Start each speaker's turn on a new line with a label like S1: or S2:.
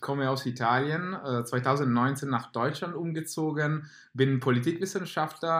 S1: komme aus Italien, äh, 2019 nach Deutschland umgezogen, bin Politikwissenschaftler